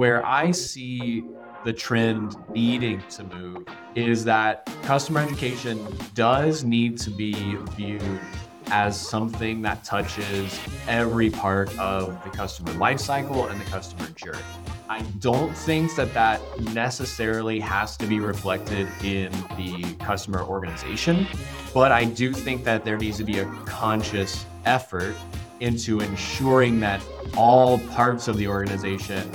Where I see the trend needing to move is that customer education does need to be viewed as something that touches every part of the customer lifecycle and the customer journey. I don't think that that necessarily has to be reflected in the customer organization, but I do think that there needs to be a conscious effort into ensuring that all parts of the organization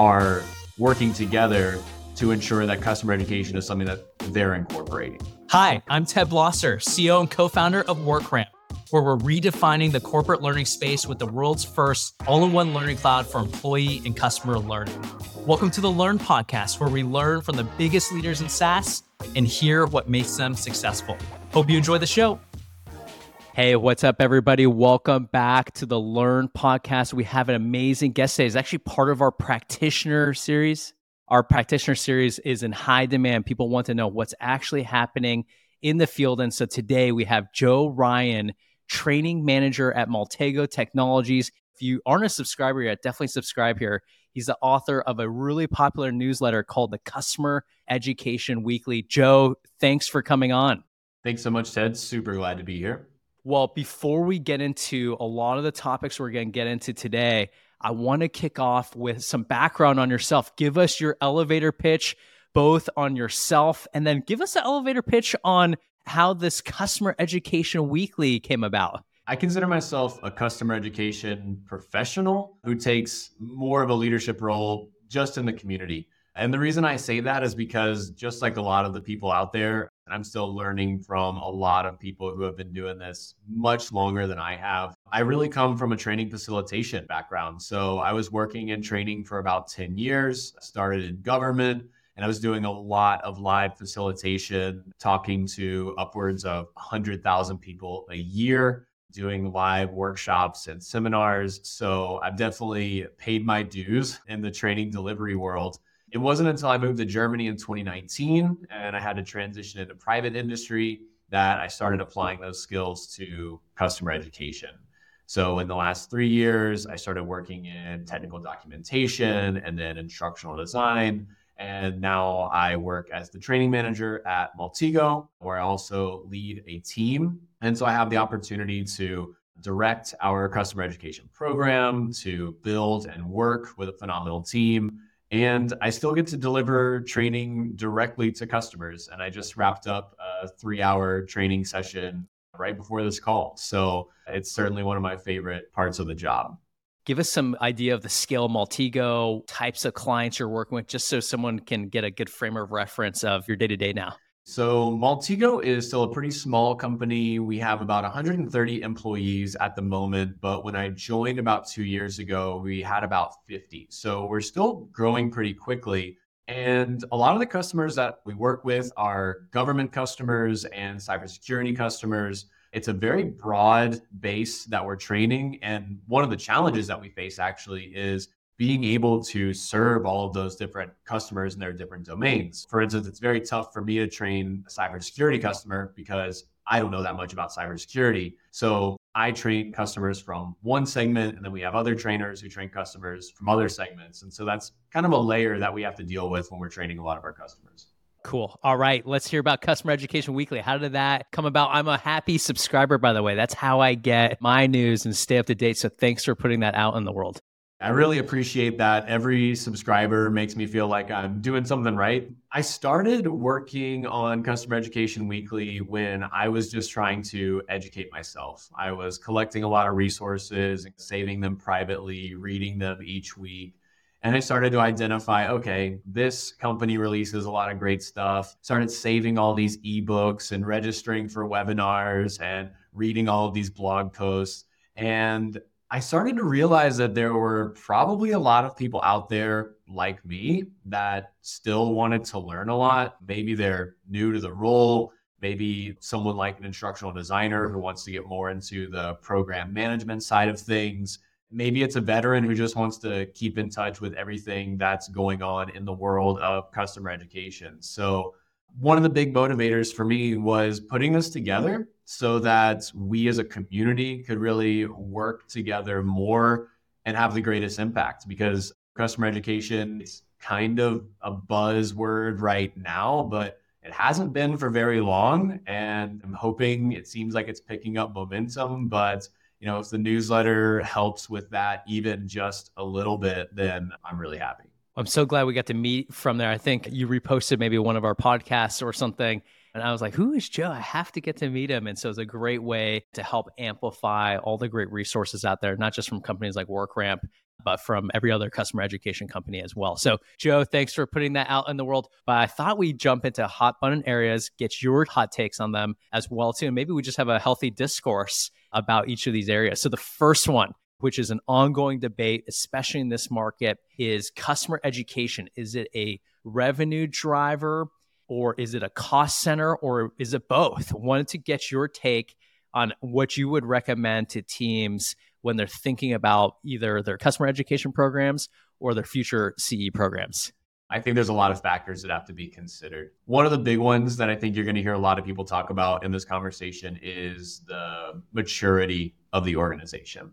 are working together to ensure that customer education is something that they're incorporating. Hi, I'm Ted Blosser, CEO and co founder of WorkRamp, where we're redefining the corporate learning space with the world's first all in one learning cloud for employee and customer learning. Welcome to the Learn Podcast, where we learn from the biggest leaders in SaaS and hear what makes them successful. Hope you enjoy the show. Hey, what's up, everybody? Welcome back to the Learn podcast. We have an amazing guest today. It's actually part of our practitioner series. Our practitioner series is in high demand. People want to know what's actually happening in the field. And so today we have Joe Ryan, training manager at Maltego Technologies. If you aren't a subscriber yet, definitely subscribe here. He's the author of a really popular newsletter called the Customer Education Weekly. Joe, thanks for coming on. Thanks so much, Ted. Super glad to be here. Well, before we get into a lot of the topics we're going to get into today, I want to kick off with some background on yourself. Give us your elevator pitch, both on yourself, and then give us an elevator pitch on how this Customer Education Weekly came about. I consider myself a customer education professional who takes more of a leadership role just in the community. And the reason I say that is because just like a lot of the people out there, and I'm still learning from a lot of people who have been doing this much longer than I have. I really come from a training facilitation background. So I was working in training for about 10 years, started in government, and I was doing a lot of live facilitation, talking to upwards of 100,000 people a year, doing live workshops and seminars. So I've definitely paid my dues in the training delivery world. It wasn't until I moved to Germany in 2019 and I had to transition into private industry that I started applying those skills to customer education. So in the last three years, I started working in technical documentation and then instructional design. And now I work as the training manager at Maltego, where I also lead a team. And so I have the opportunity to direct our customer education program, to build and work with a phenomenal team and I still get to deliver training directly to customers. And I just wrapped up a three hour training session right before this call. So it's certainly one of my favorite parts of the job. Give us some idea of the scale Maltego, types of clients you're working with, just so someone can get a good frame of reference of your day to day now. So Maltego is still a pretty small company. We have about 130 employees at the moment, but when I joined about two years ago, we had about 50. So we're still growing pretty quickly. And a lot of the customers that we work with are government customers and cybersecurity customers. It's a very broad base that we're training. And one of the challenges that we face actually is being able to serve all of those different customers in their different domains. For instance, it's very tough for me to train a cybersecurity customer because I don't know that much about cybersecurity. So I train customers from one segment, and then we have other trainers who train customers from other segments. And so that's kind of a layer that we have to deal with when we're training a lot of our customers. Cool. All right. Let's hear about Customer Education Weekly. How did that come about? I'm a happy subscriber, by the way. That's how I get my news and stay up to date. So thanks for putting that out in the world. I really appreciate that. Every subscriber makes me feel like I'm doing something right. I started working on Customer Education Weekly when I was just trying to educate myself. I was collecting a lot of resources, and saving them privately, reading them each week. And I started to identify okay, this company releases a lot of great stuff. Started saving all these ebooks and registering for webinars and reading all of these blog posts. And I started to realize that there were probably a lot of people out there like me that still wanted to learn a lot. Maybe they're new to the role. Maybe someone like an instructional designer who wants to get more into the program management side of things. Maybe it's a veteran who just wants to keep in touch with everything that's going on in the world of customer education. So, one of the big motivators for me was putting this together so that we as a community could really work together more and have the greatest impact. Because Customer education is kind of a buzzword right now, but it hasn't been for very long. And I'm hoping it seems like it's picking up momentum. But, you know, if the newsletter helps with that even just a little bit, then I'm really happy. I'm so glad we got to meet from there. I think you reposted maybe one of our podcasts or something. And I was like, who is Joe? I have to get to meet him. And so it's a great way to help amplify all the great resources out there, not just from companies like WorkRamp, but from every other customer education company as well. So, Joe, thanks for putting that out in the world. But I thought we'd jump into hot button areas, get your hot takes on them as well, too. And maybe we just have a healthy discourse about each of these areas. So, the first one, which is an ongoing debate, especially in this market, is customer education. Is it a revenue driver or is it a cost center or is it both? Wanted to get your take on what you would recommend to teams when they're thinking about either their customer education programs or their future CE programs? I think there's a lot of factors that have to be considered. One of the big ones that I think you're going to hear a lot of people talk about in this conversation is the maturity of the organization.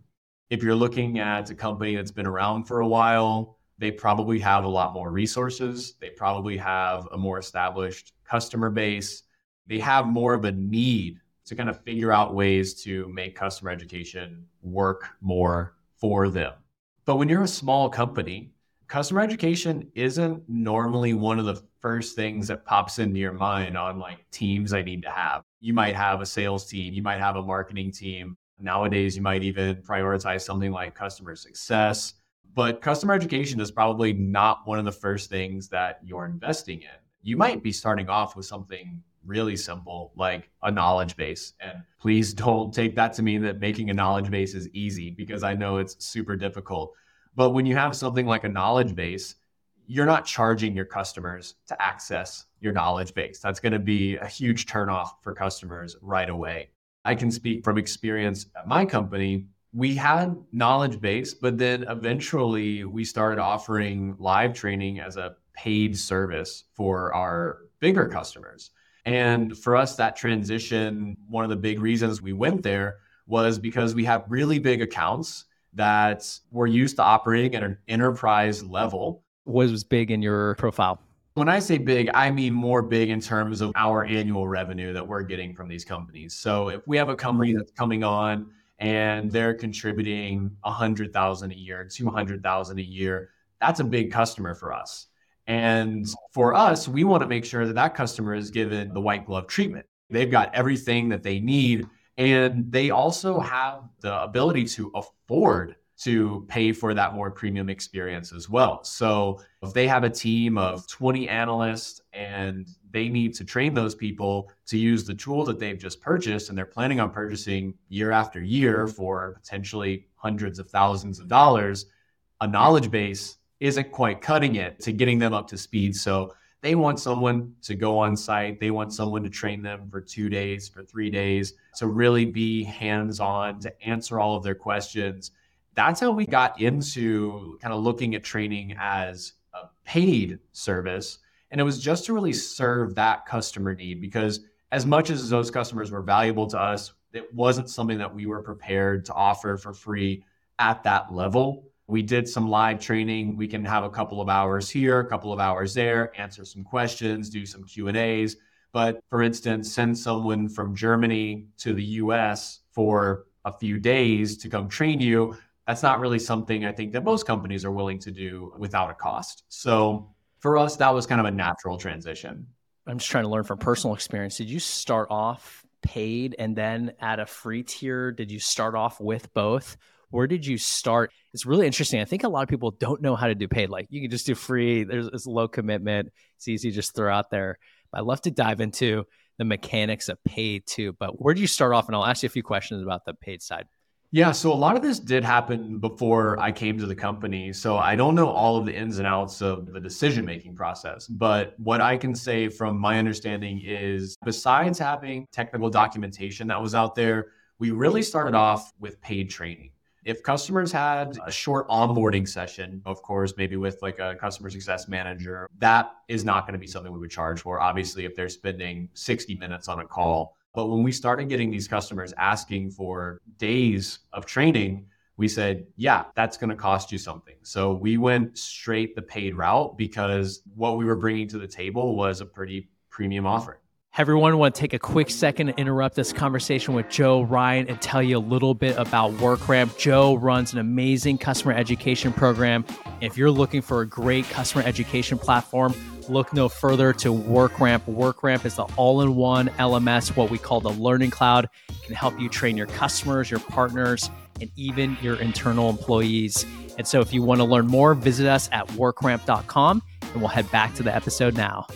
If you're looking at a company that's been around for a while, they probably have a lot more resources. They probably have a more established customer base. They have more of a need to kind of figure out ways to make customer education work more for them. But when you're a small company, customer education isn't normally one of the first things that pops into your mind on like teams I need to have. You might have a sales team, you might have a marketing team. Nowadays, you might even prioritize something like customer success. But customer education is probably not one of the first things that you're investing in. You might be starting off with something really simple, like a knowledge base. And please don't take that to mean that making a knowledge base is easy because I know it's super difficult. But when you have something like a knowledge base, you're not charging your customers to access your knowledge base. That's going to be a huge turnoff for customers right away. I can speak from experience at my company. We had knowledge base, but then eventually we started offering live training as a paid service for our bigger customers. And for us, that transition, one of the big reasons we went there was because we have really big accounts that were used to operating at an enterprise level. What was big in your profile? When I say big, I mean more big in terms of our annual revenue that we're getting from these companies. So if we have a company that's coming on and they're contributing 100,000 a year, 200,000 a year, that's a big customer for us. And for us, we want to make sure that that customer is given the white glove treatment. They've got everything that they need. And they also have the ability to afford to pay for that more premium experience as well. So if they have a team of 20 analysts and they need to train those people to use the tool that they've just purchased and they're planning on purchasing year after year mm-hmm. for potentially hundreds of thousands of dollars, a knowledge base isn't quite cutting it to getting them up to speed. So they want someone to go on site. They want someone to train them for two days, for three days, to really be hands on, to answer all of their questions. That's how we got into kind of looking at training as a paid service. And it was just to really serve that customer need because, as much as those customers were valuable to us, it wasn't something that we were prepared to offer for free at that level. We did some live training. We can have a couple of hours here, a couple of hours there, answer some questions, do some Q&As. But for instance, send someone from Germany to the US for a few days to come train you. That's not really something I think that most companies are willing to do without a cost. So for us, that was kind of a natural transition. I'm just trying to learn from personal experience. Did you start off paid and then at a free tier? Did you start off with both? where did you start? It's really interesting. I think a lot of people don't know how to do paid. Like you can just do free. There's it's low commitment. It's easy to just throw out there. But I love to dive into the mechanics of paid too. But where do you start off? And I'll ask you a few questions about the paid side. Yeah, so a lot of this did happen before I came to the company. So I don't know all of the ins and outs of the decision making process. But what I can say from my understanding is besides having technical documentation that was out there, we really started off with paid training. If customers had a short onboarding session, of course, maybe with like a customer success manager, that is not going to be something we would charge for. Obviously, if they're spending 60 minutes on a call. But when we started getting these customers asking for days of training, we said, yeah, that's going to cost you something. So we went straight the paid route because what we were bringing to the table was a pretty premium offering. Everyone, want to take a quick second to interrupt this conversation with Joe Ryan and tell you a little bit about WorkRamp. Joe runs an amazing customer education program. If you're looking for a great customer education platform, look no further to WorkRamp. WorkRamp is the all in one LMS, what we call the Learning Cloud. It can help you train your customers, your partners, and even your internal employees. And so, if you want to learn more, visit us at workramp.com and we'll head back to the episode now.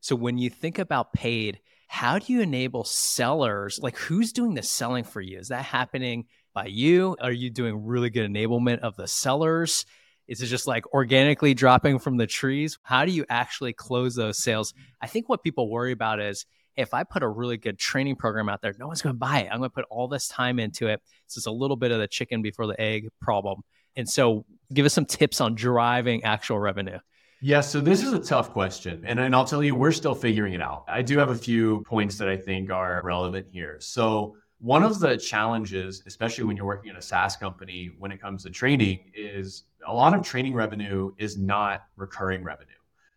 So when you think about paid, how do you enable sellers? Like who's doing the selling for you? Is that happening by you? Are you doing really good enablement of the sellers? Is it just like organically dropping from the trees? How do you actually close those sales? I think what people worry about is if I put a really good training program out there, no one's going to buy it. I'm going to put all this time into it. So it's a little bit of the chicken before the egg problem. And so give us some tips on driving actual revenue. Yeah, so this is a tough question. And, and I'll tell you, we're still figuring it out. I do have a few points that I think are relevant here. So, one of the challenges, especially when you're working in a SaaS company when it comes to training, is a lot of training revenue is not recurring revenue.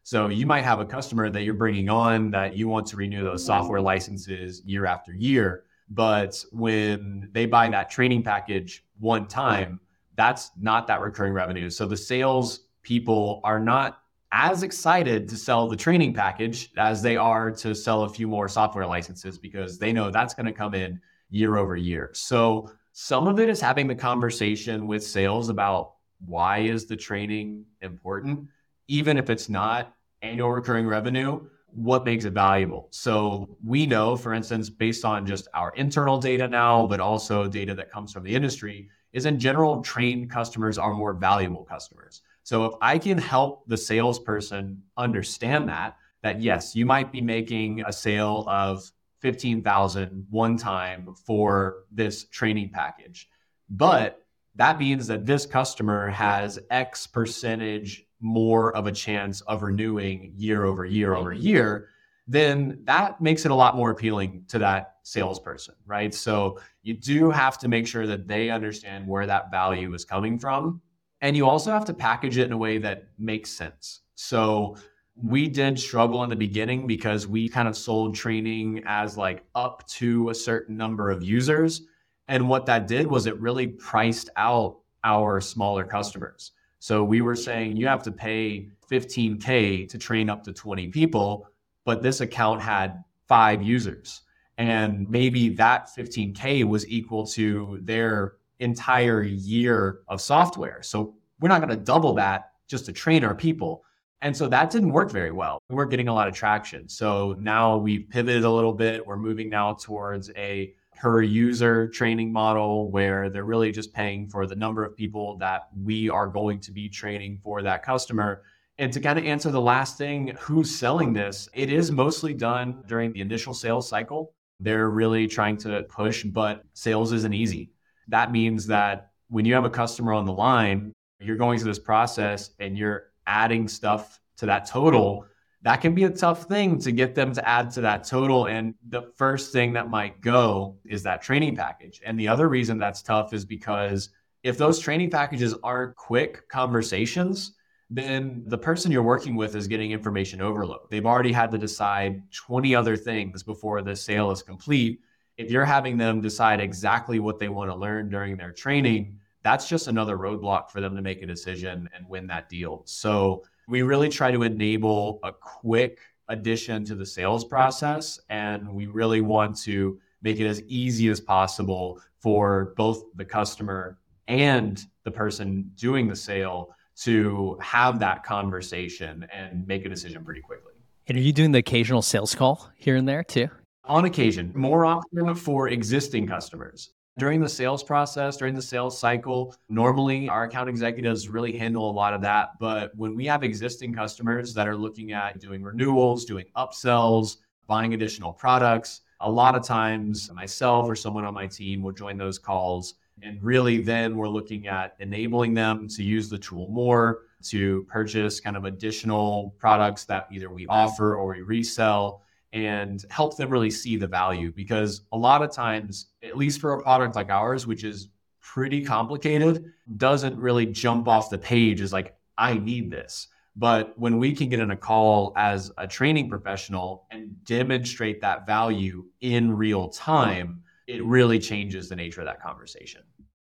So, you might have a customer that you're bringing on that you want to renew those software licenses year after year. But when they buy that training package one time, that's not that recurring revenue. So, the sales people are not as excited to sell the training package as they are to sell a few more software licenses because they know that's going to come in year over year. So some of it is having the conversation with sales about why is the training important. Even if it's not annual recurring revenue what makes it valuable? So we know for instance based on just our internal data now but also data that comes from the industry is in general trained customers are more valuable customers. So if I can help the salesperson understand that, that yes, you might be making a sale of 15,000 one time for this training package, but that means that this customer has X percentage more of a chance of renewing year over year over year, then that makes it a lot more appealing to that salesperson, right? So you do have to make sure that they understand where that value is coming from and you also have to package it in a way that makes sense. So we did struggle in the beginning because we kind of sold training as like up to a certain number of users. And what that did was it really priced out our smaller customers. So we were saying you have to pay 15K to train up to 20 people, but this account had five users. And maybe that 15K was equal to their entire year of software. So we're not going to double that just to train our people. And so that didn't work very well. We weren't getting a lot of traction. So now we've pivoted a little bit. We're moving now towards a per user training model where they're really just paying for the number of people that we are going to be training for that customer. And to kind of answer the last thing, who's selling this? It is mostly done during the initial sales cycle. They're really trying to push, but sales isn't easy that means that when you have a customer on the line, you're going through this process and you're adding stuff to that total. That can be a tough thing to get them to add to that total. And the first thing that might go is that training package. And the other reason that's tough is because if those training packages aren't quick conversations, then the person you're working with is getting information overload. They've already had to decide 20 other things before the sale is complete if you're having them decide exactly what they want to learn during their training, that's just another roadblock for them to make a decision and win that deal. So we really try to enable a quick addition to the sales process. And we really want to make it as easy as possible for both the customer and the person doing the sale to have that conversation and make a decision pretty quickly. And are you doing the occasional sales call here and there too? on occasion, more often for existing customers. During the sales process, during the sales cycle, normally our account executives really handle a lot of that. But when we have existing customers that are looking at doing renewals, doing upsells, buying additional products, a lot of times myself or someone on my team will join those calls. And really, then we're looking at enabling them to use the tool more, to purchase kind of additional products that either we offer or we resell and help them really see the value because a lot of times at least for a product like ours which is pretty complicated doesn't really jump off the page as like, I need this. But when we can get in a call as a training professional and demonstrate that value in real time, it really changes the nature of that conversation.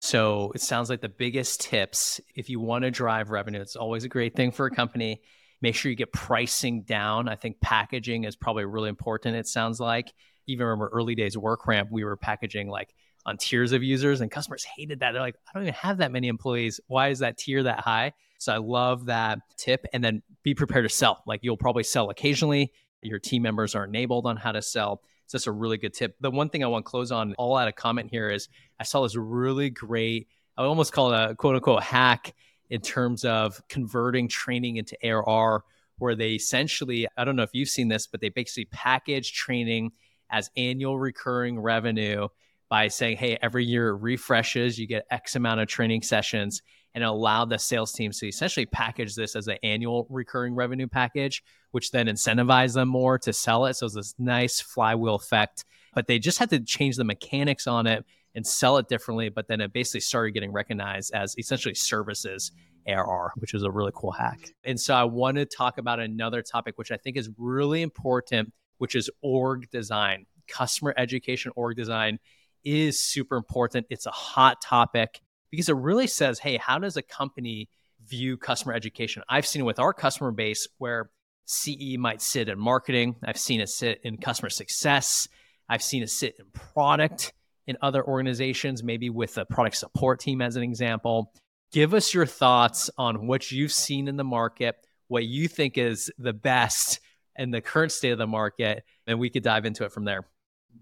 So it sounds like the biggest tips if you want to drive revenue, it's always a great thing for a company. Make sure you get pricing down. I think packaging is probably really important, it sounds like. Even remember early days WorkRamp, we were packaging like on tiers of users and customers hated that. They're like, I don't even have that many employees. Why is that tier that high? So I love that tip. And then be prepared to sell. Like you'll probably sell occasionally. Your team members are enabled on how to sell. So that's a really good tip. The one thing I want to close on, all out of comment here is I saw this really great, I would almost call it a quote unquote hack in terms of converting training into ARR, where they essentially, I don't know if you've seen this, but they basically package training as annual recurring revenue by saying, hey, every year it refreshes, you get X amount of training sessions, and allow the sales teams to essentially package this as an annual recurring revenue package, which then incentivize them more to sell it. So it's this nice flywheel effect. But they just had to change the mechanics on it and sell it differently. But then it basically started getting recognized as essentially services ARR, which is a really cool hack. And so I want to talk about another topic, which I think is really important, which is org design. Customer education org design is super important. It's a hot topic because it really says, hey, how does a company view customer education? I've seen it with our customer base where CE might sit in marketing. I've seen it sit in customer success. I've seen it sit in product in other organizations, maybe with a product support team as an example. Give us your thoughts on what you've seen in the market, what you think is the best in the current state of the market, and we could dive into it from there.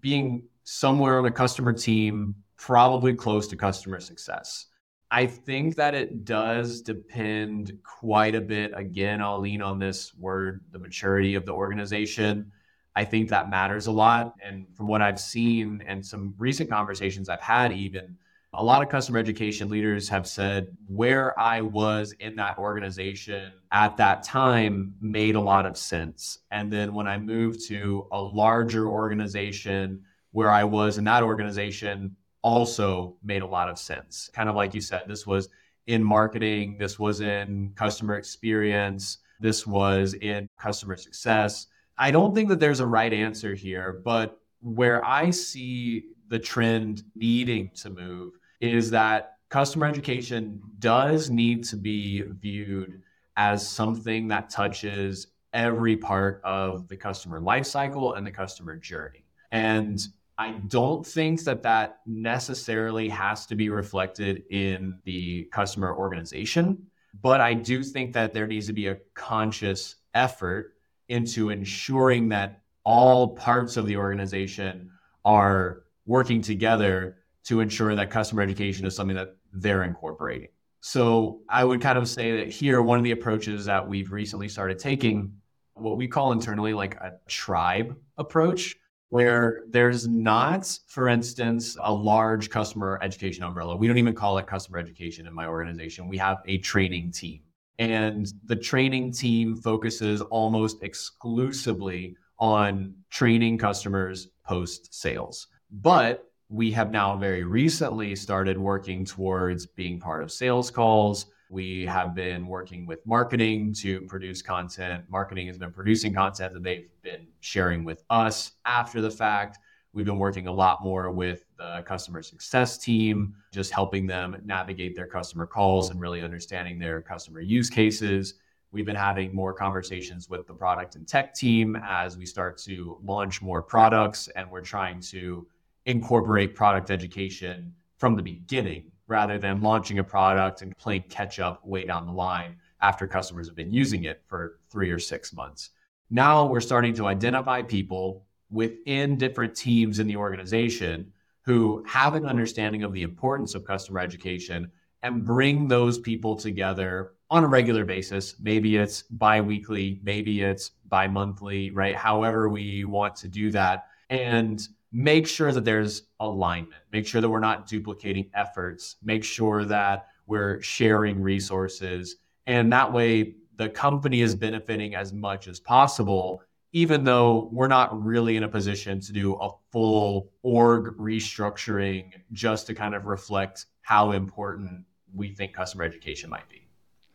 Being somewhere on a customer team probably close to customer success. I think that it does depend quite a bit. Again, I'll lean on this word, the maturity of the organization. I think that matters a lot. Mm-hmm. And from what I've seen and some recent conversations I've had, even a lot of customer education leaders have said where I was in that organization at that time made a lot of sense. And then when I moved to a larger organization where I was in that organization, also made a lot of sense. Kind of like you said, this was in marketing, this was in customer experience, this was in customer success. I don't think that there's a right answer here, but where I see the trend needing to move is that customer education does need to be viewed as something that touches every part of the customer lifecycle and the customer journey. And I don't think that that necessarily has to be reflected in the customer organization, but I do think that there needs to be a conscious effort into ensuring that all parts of the organization are working together to ensure that customer education is something that they're incorporating. So I would kind of say that here, one of the approaches that we've recently started taking, what we call internally like a tribe approach, where there's not, for instance, a large customer education umbrella. We don't even call it customer education in my organization. We have a training team. And the training team focuses almost exclusively on training customers post sales. But we have now very recently started working towards being part of sales calls, we have been working with marketing to produce content. Marketing has been producing content that they've been sharing with us after the fact. We've been working a lot more with the customer success team, just helping them navigate their customer calls and really understanding their customer use cases. We've been having more conversations with the product and tech team as we start to launch more products, and we're trying to incorporate product education from the beginning rather than launching a product and playing catch up way down the line after customers have been using it for three or six months. Now we're starting to identify people within different teams in the organization who have an understanding of the importance of customer education and bring those people together on a regular basis. Maybe it's bi-weekly, maybe it's bi-monthly, right? However we want to do that. And make sure that there's alignment, make sure that we're not duplicating efforts, make sure that we're sharing resources. And that way, the company is benefiting as much as possible, even though we're not really in a position to do a full org restructuring just to kind of reflect how important we think customer education might be.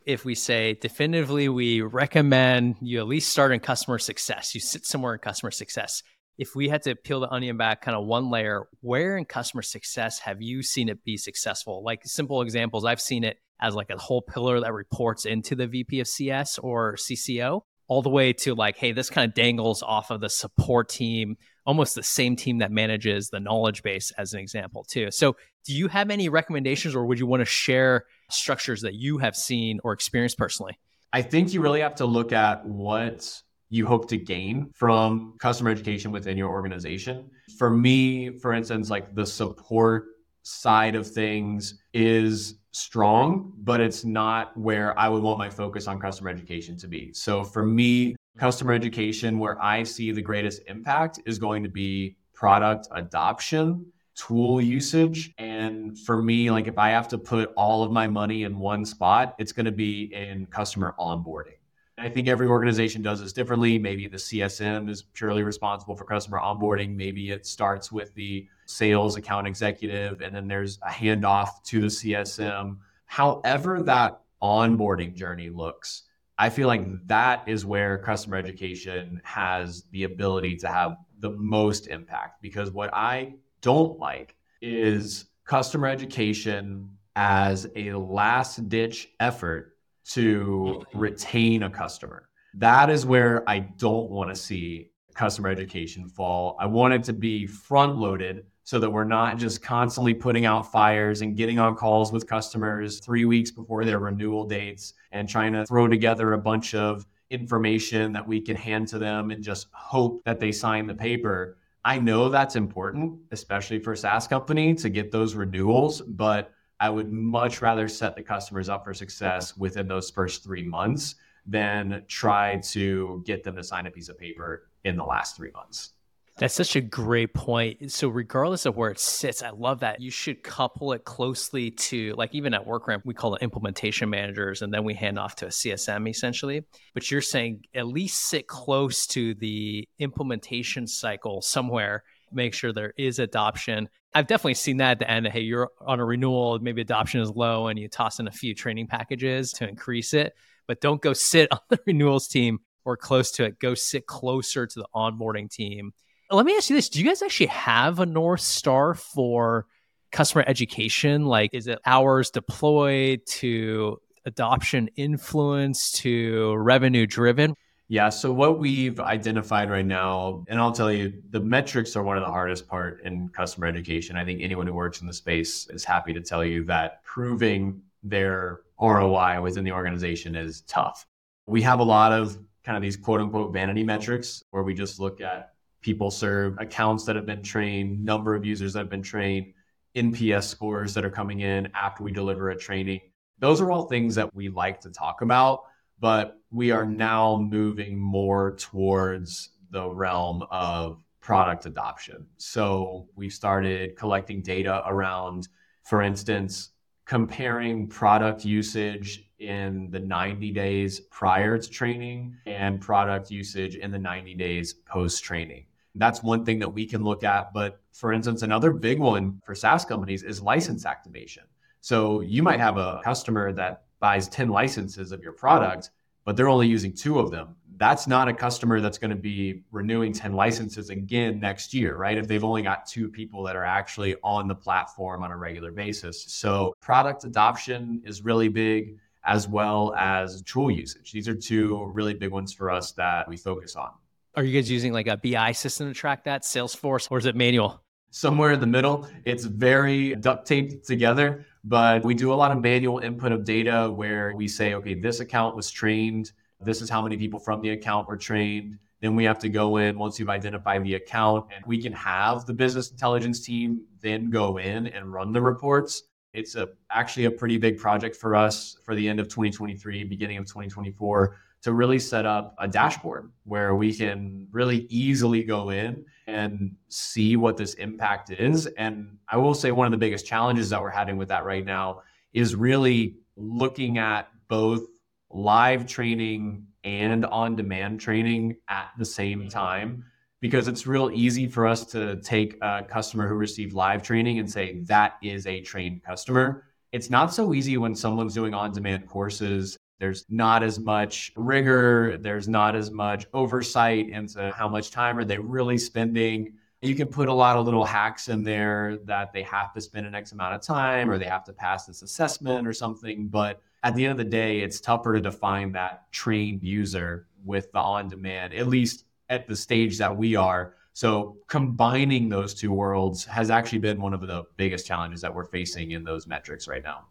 If we say definitively, we recommend you at least start in customer success, you sit somewhere in customer success. If we had to peel the onion back kind of one layer, where in customer success have you seen it be successful? Like simple examples, I've seen it as like a whole pillar that reports into the VP of CS or CCO, all the way to like, hey, this kind of dangles off of the support team, almost the same team that manages the knowledge base, as an example, too. So, do you have any recommendations or would you want to share structures that you have seen or experienced personally? I think you really have to look at what you hope to gain from customer education within your organization. For me, for instance, like the support side of things is strong, but it's not where I would want my focus on customer education to be. So for me, customer education, where I see the greatest impact is going to be product adoption, tool usage. And for me, like if I have to put all of my money in one spot, it's going to be in customer onboarding. I think every organization does this differently. Maybe the CSM is purely responsible for customer onboarding. Maybe it starts with the sales account executive and then there's a handoff to the CSM. However, that onboarding journey looks, I feel like that is where customer education has the ability to have the most impact because what I don't like is customer education as a last ditch effort to retain a customer. That is where I don't want to see customer education fall. I want it to be front loaded so that we're not just constantly putting out fires and getting on calls with customers three weeks before their renewal dates and trying to throw together a bunch of information that we can hand to them and just hope that they sign the paper. I know that's important, especially for SaaS company to get those renewals, but I would much rather set the customers up for success within those first three months than try to get them to sign a piece of paper in the last three months. That's such a great point. So, regardless of where it sits, I love that you should couple it closely to, like, even at WorkRamp, we call it implementation managers, and then we hand off to a CSM essentially. But you're saying at least sit close to the implementation cycle somewhere make sure there is adoption. I've definitely seen that at the end. Hey, you're on a renewal, maybe adoption is low, and you toss in a few training packages to increase it. But don't go sit on the renewals team or close to it. Go sit closer to the onboarding team. Let me ask you this: Do you guys actually have a north star for customer education? Like, is it hours deployed to adoption influence to revenue driven? Yeah. So what we've identified right now, and I'll tell you, the metrics are one of the hardest part in customer education. I think anyone who works in the space is happy to tell you that proving their ROI within the organization is tough. We have a lot of kind of these quote unquote vanity metrics where we just look at people served, accounts that have been trained, number of users that have been trained, NPS scores that are coming in after we deliver a training. Those are all things that we like to talk about but we are now moving more towards the realm of product adoption. So we started collecting data around, for instance, comparing product usage in the 90 days prior to training and product usage in the 90 days post training. That's one thing that we can look at. But for instance, another big one for SaaS companies is license activation. So you might have a customer that buys 10 licenses of your product, but they're only using two of them. That's not a customer that's going to be renewing 10 licenses again next year, right? If they've only got two people that are actually on the platform on a regular basis. So product adoption is really big as well as tool usage. These are two really big ones for us that we focus on. Are you guys using like a BI system to track that, Salesforce, or is it manual? Somewhere in the middle. It's very duct taped together, but we do a lot of manual input of data where we say, okay, this account was trained. This is how many people from the account were trained. Then we have to go in once you've identified the account and we can have the business intelligence team then go in and run the reports. It's a, actually a pretty big project for us for the end of 2023, beginning of 2024 to really set up a dashboard where we can really easily go in and see what this impact is. And I will say one of the biggest challenges that we're having with that right now is really looking at both live training and on demand training at the same mm-hmm. time because it's real easy for us to take a customer who received live training and say that is a trained customer. It's not so easy when someone's doing on demand courses. There's not as much rigor, there's not as much oversight into how much time are they really spending. You can put a lot of little hacks in there that they have to spend an X amount of time or they have to pass this assessment or something. But at the end of the day, it's tougher to define that trained user with the on demand, at least at the stage that we are. So combining those two worlds has actually been one of the biggest challenges that we're facing in those metrics right now.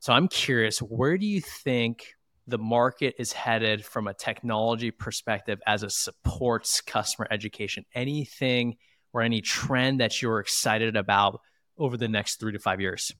So I'm curious, where do you think the market is headed from a technology perspective as it supports customer education? Anything or any trend that you're excited about over the next three to five years?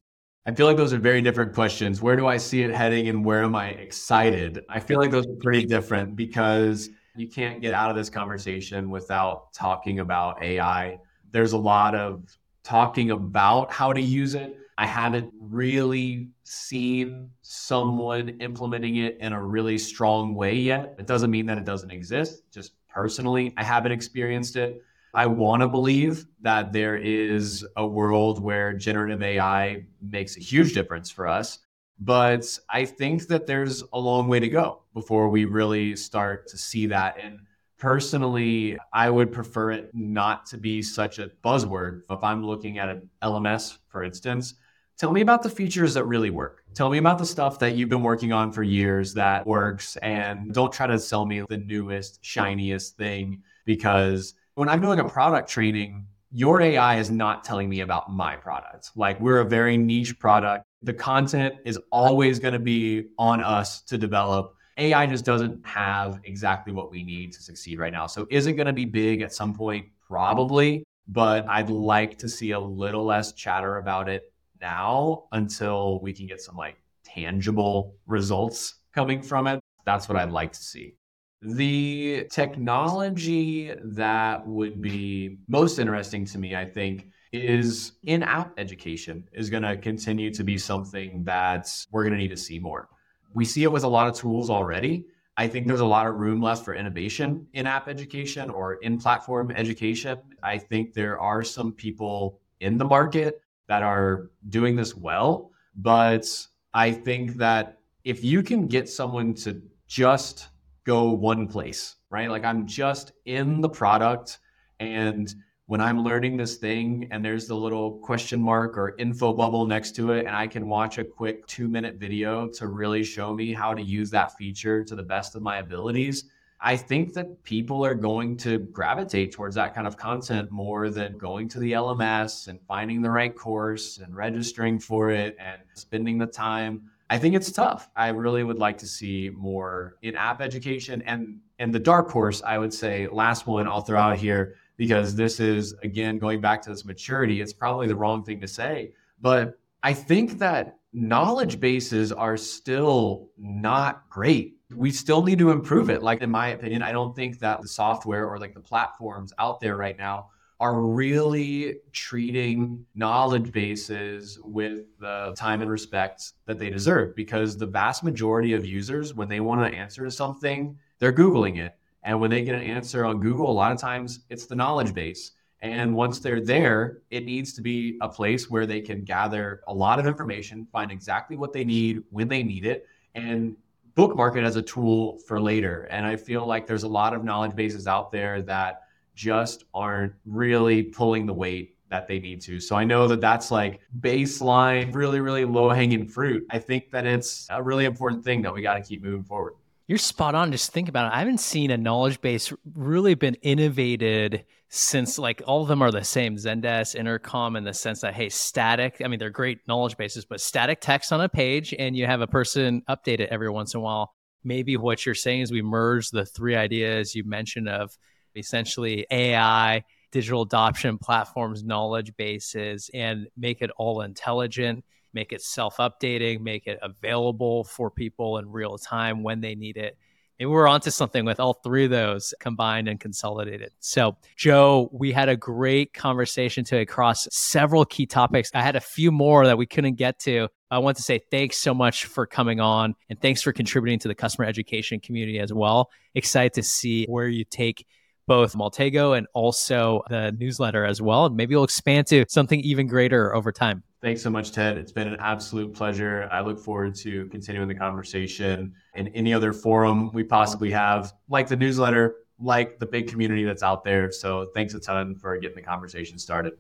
I feel like those are very different questions. Where do I see it heading and where am I excited? I feel like those are pretty different because you can't get out of this conversation without talking about AI. There's a lot of talking about how to use it. I haven't really seen someone implementing it in a really strong way yet. It doesn't mean that it doesn't exist. Just personally, I haven't experienced it. I want to believe that there is a world where generative AI makes a huge difference for us. But I think that there's a long way to go before we really start to see that. And personally, I would prefer it not to be such a buzzword. If I'm looking at an LMS, for instance, tell me about the features that really work. Tell me about the stuff that you've been working on for years that works. And don't try to sell me the newest, shiniest thing because when I'm doing a product training, your AI is not telling me about my product. Like we're a very niche product. The content is always going to be on us to develop. AI just doesn't have exactly what we need to succeed right now. So is it going to be big at some point? Probably, but I'd like to see a little less chatter about it now until we can get some like tangible results coming from it. That's what I'd mm-hmm. like to see. The technology that would be most interesting to me, I think, is in app education is going to continue to be something that we're going to need to see more. We see it with a lot of tools already. I think there's a lot of room left for innovation in app education or in platform education. I think there are some people in the market that are doing this well, but I think that if you can get someone to just go one place, right? Like I'm just in the product and when I'm learning this thing and there's the little question mark or info bubble next to it, and I can watch a quick two minute video to really show me how to use that feature to the best of my abilities. I think that people are going to gravitate towards that kind of content more than going to the LMS and finding the right course and registering for it and spending the time I think it's tough. I really would like to see more in app education and and the dark horse. I would say last one I'll throw out here because this is again going back to this maturity. It's probably the wrong thing to say, but I think that knowledge bases are still not great. We still need to improve it. Like in my opinion, I don't think that the software or like the platforms out there right now are really treating knowledge bases with the time and respect that they deserve because the vast majority of users when they want to answer to something they're googling it and when they get an answer on google a lot of times it's the knowledge base and once they're there it needs to be a place where they can gather a lot of information find exactly what they need when they need it and bookmark it as a tool for later and i feel like there's a lot of knowledge bases out there that just aren't really pulling the weight that they need to. So I know that that's like baseline, really, really low hanging fruit. I think that it's a really important thing that we got to keep moving forward. You're spot on. Just think about it. I haven't seen a knowledge base really been innovated since like all of them are the same Zendesk, Intercom, in the sense that, hey, static, I mean, they're great knowledge bases, but static text on a page and you have a person update it every once in a while. Maybe what you're saying is we merge the three ideas you mentioned of essentially AI, digital adoption platforms, knowledge bases, and make it all intelligent, make it self updating, make it available for people in real time when they need it. We're onto something with all three of those combined and consolidated. So, Joe, we had a great conversation today across several key topics. I had a few more that we couldn't get to. I want to say thanks so much for coming on and thanks for contributing to the customer education community as well. Excited to see where you take both Maltego and also the newsletter as well. And maybe we'll expand to something even greater over time. Thanks so much, Ted. It's been an absolute pleasure. I look forward to continuing the conversation in any other forum we possibly have, like the newsletter, like the big community that's out there. So thanks a ton for getting the conversation started.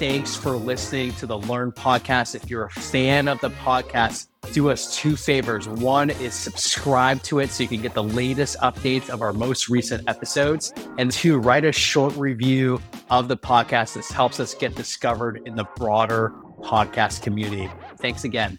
Thanks for listening to the Learn podcast. If you're a fan of the podcast, do us two favors. One is subscribe to it so you can get the latest updates of our most recent episodes. And two, write a short review of the podcast. This helps us get discovered in the broader podcast community. Thanks again.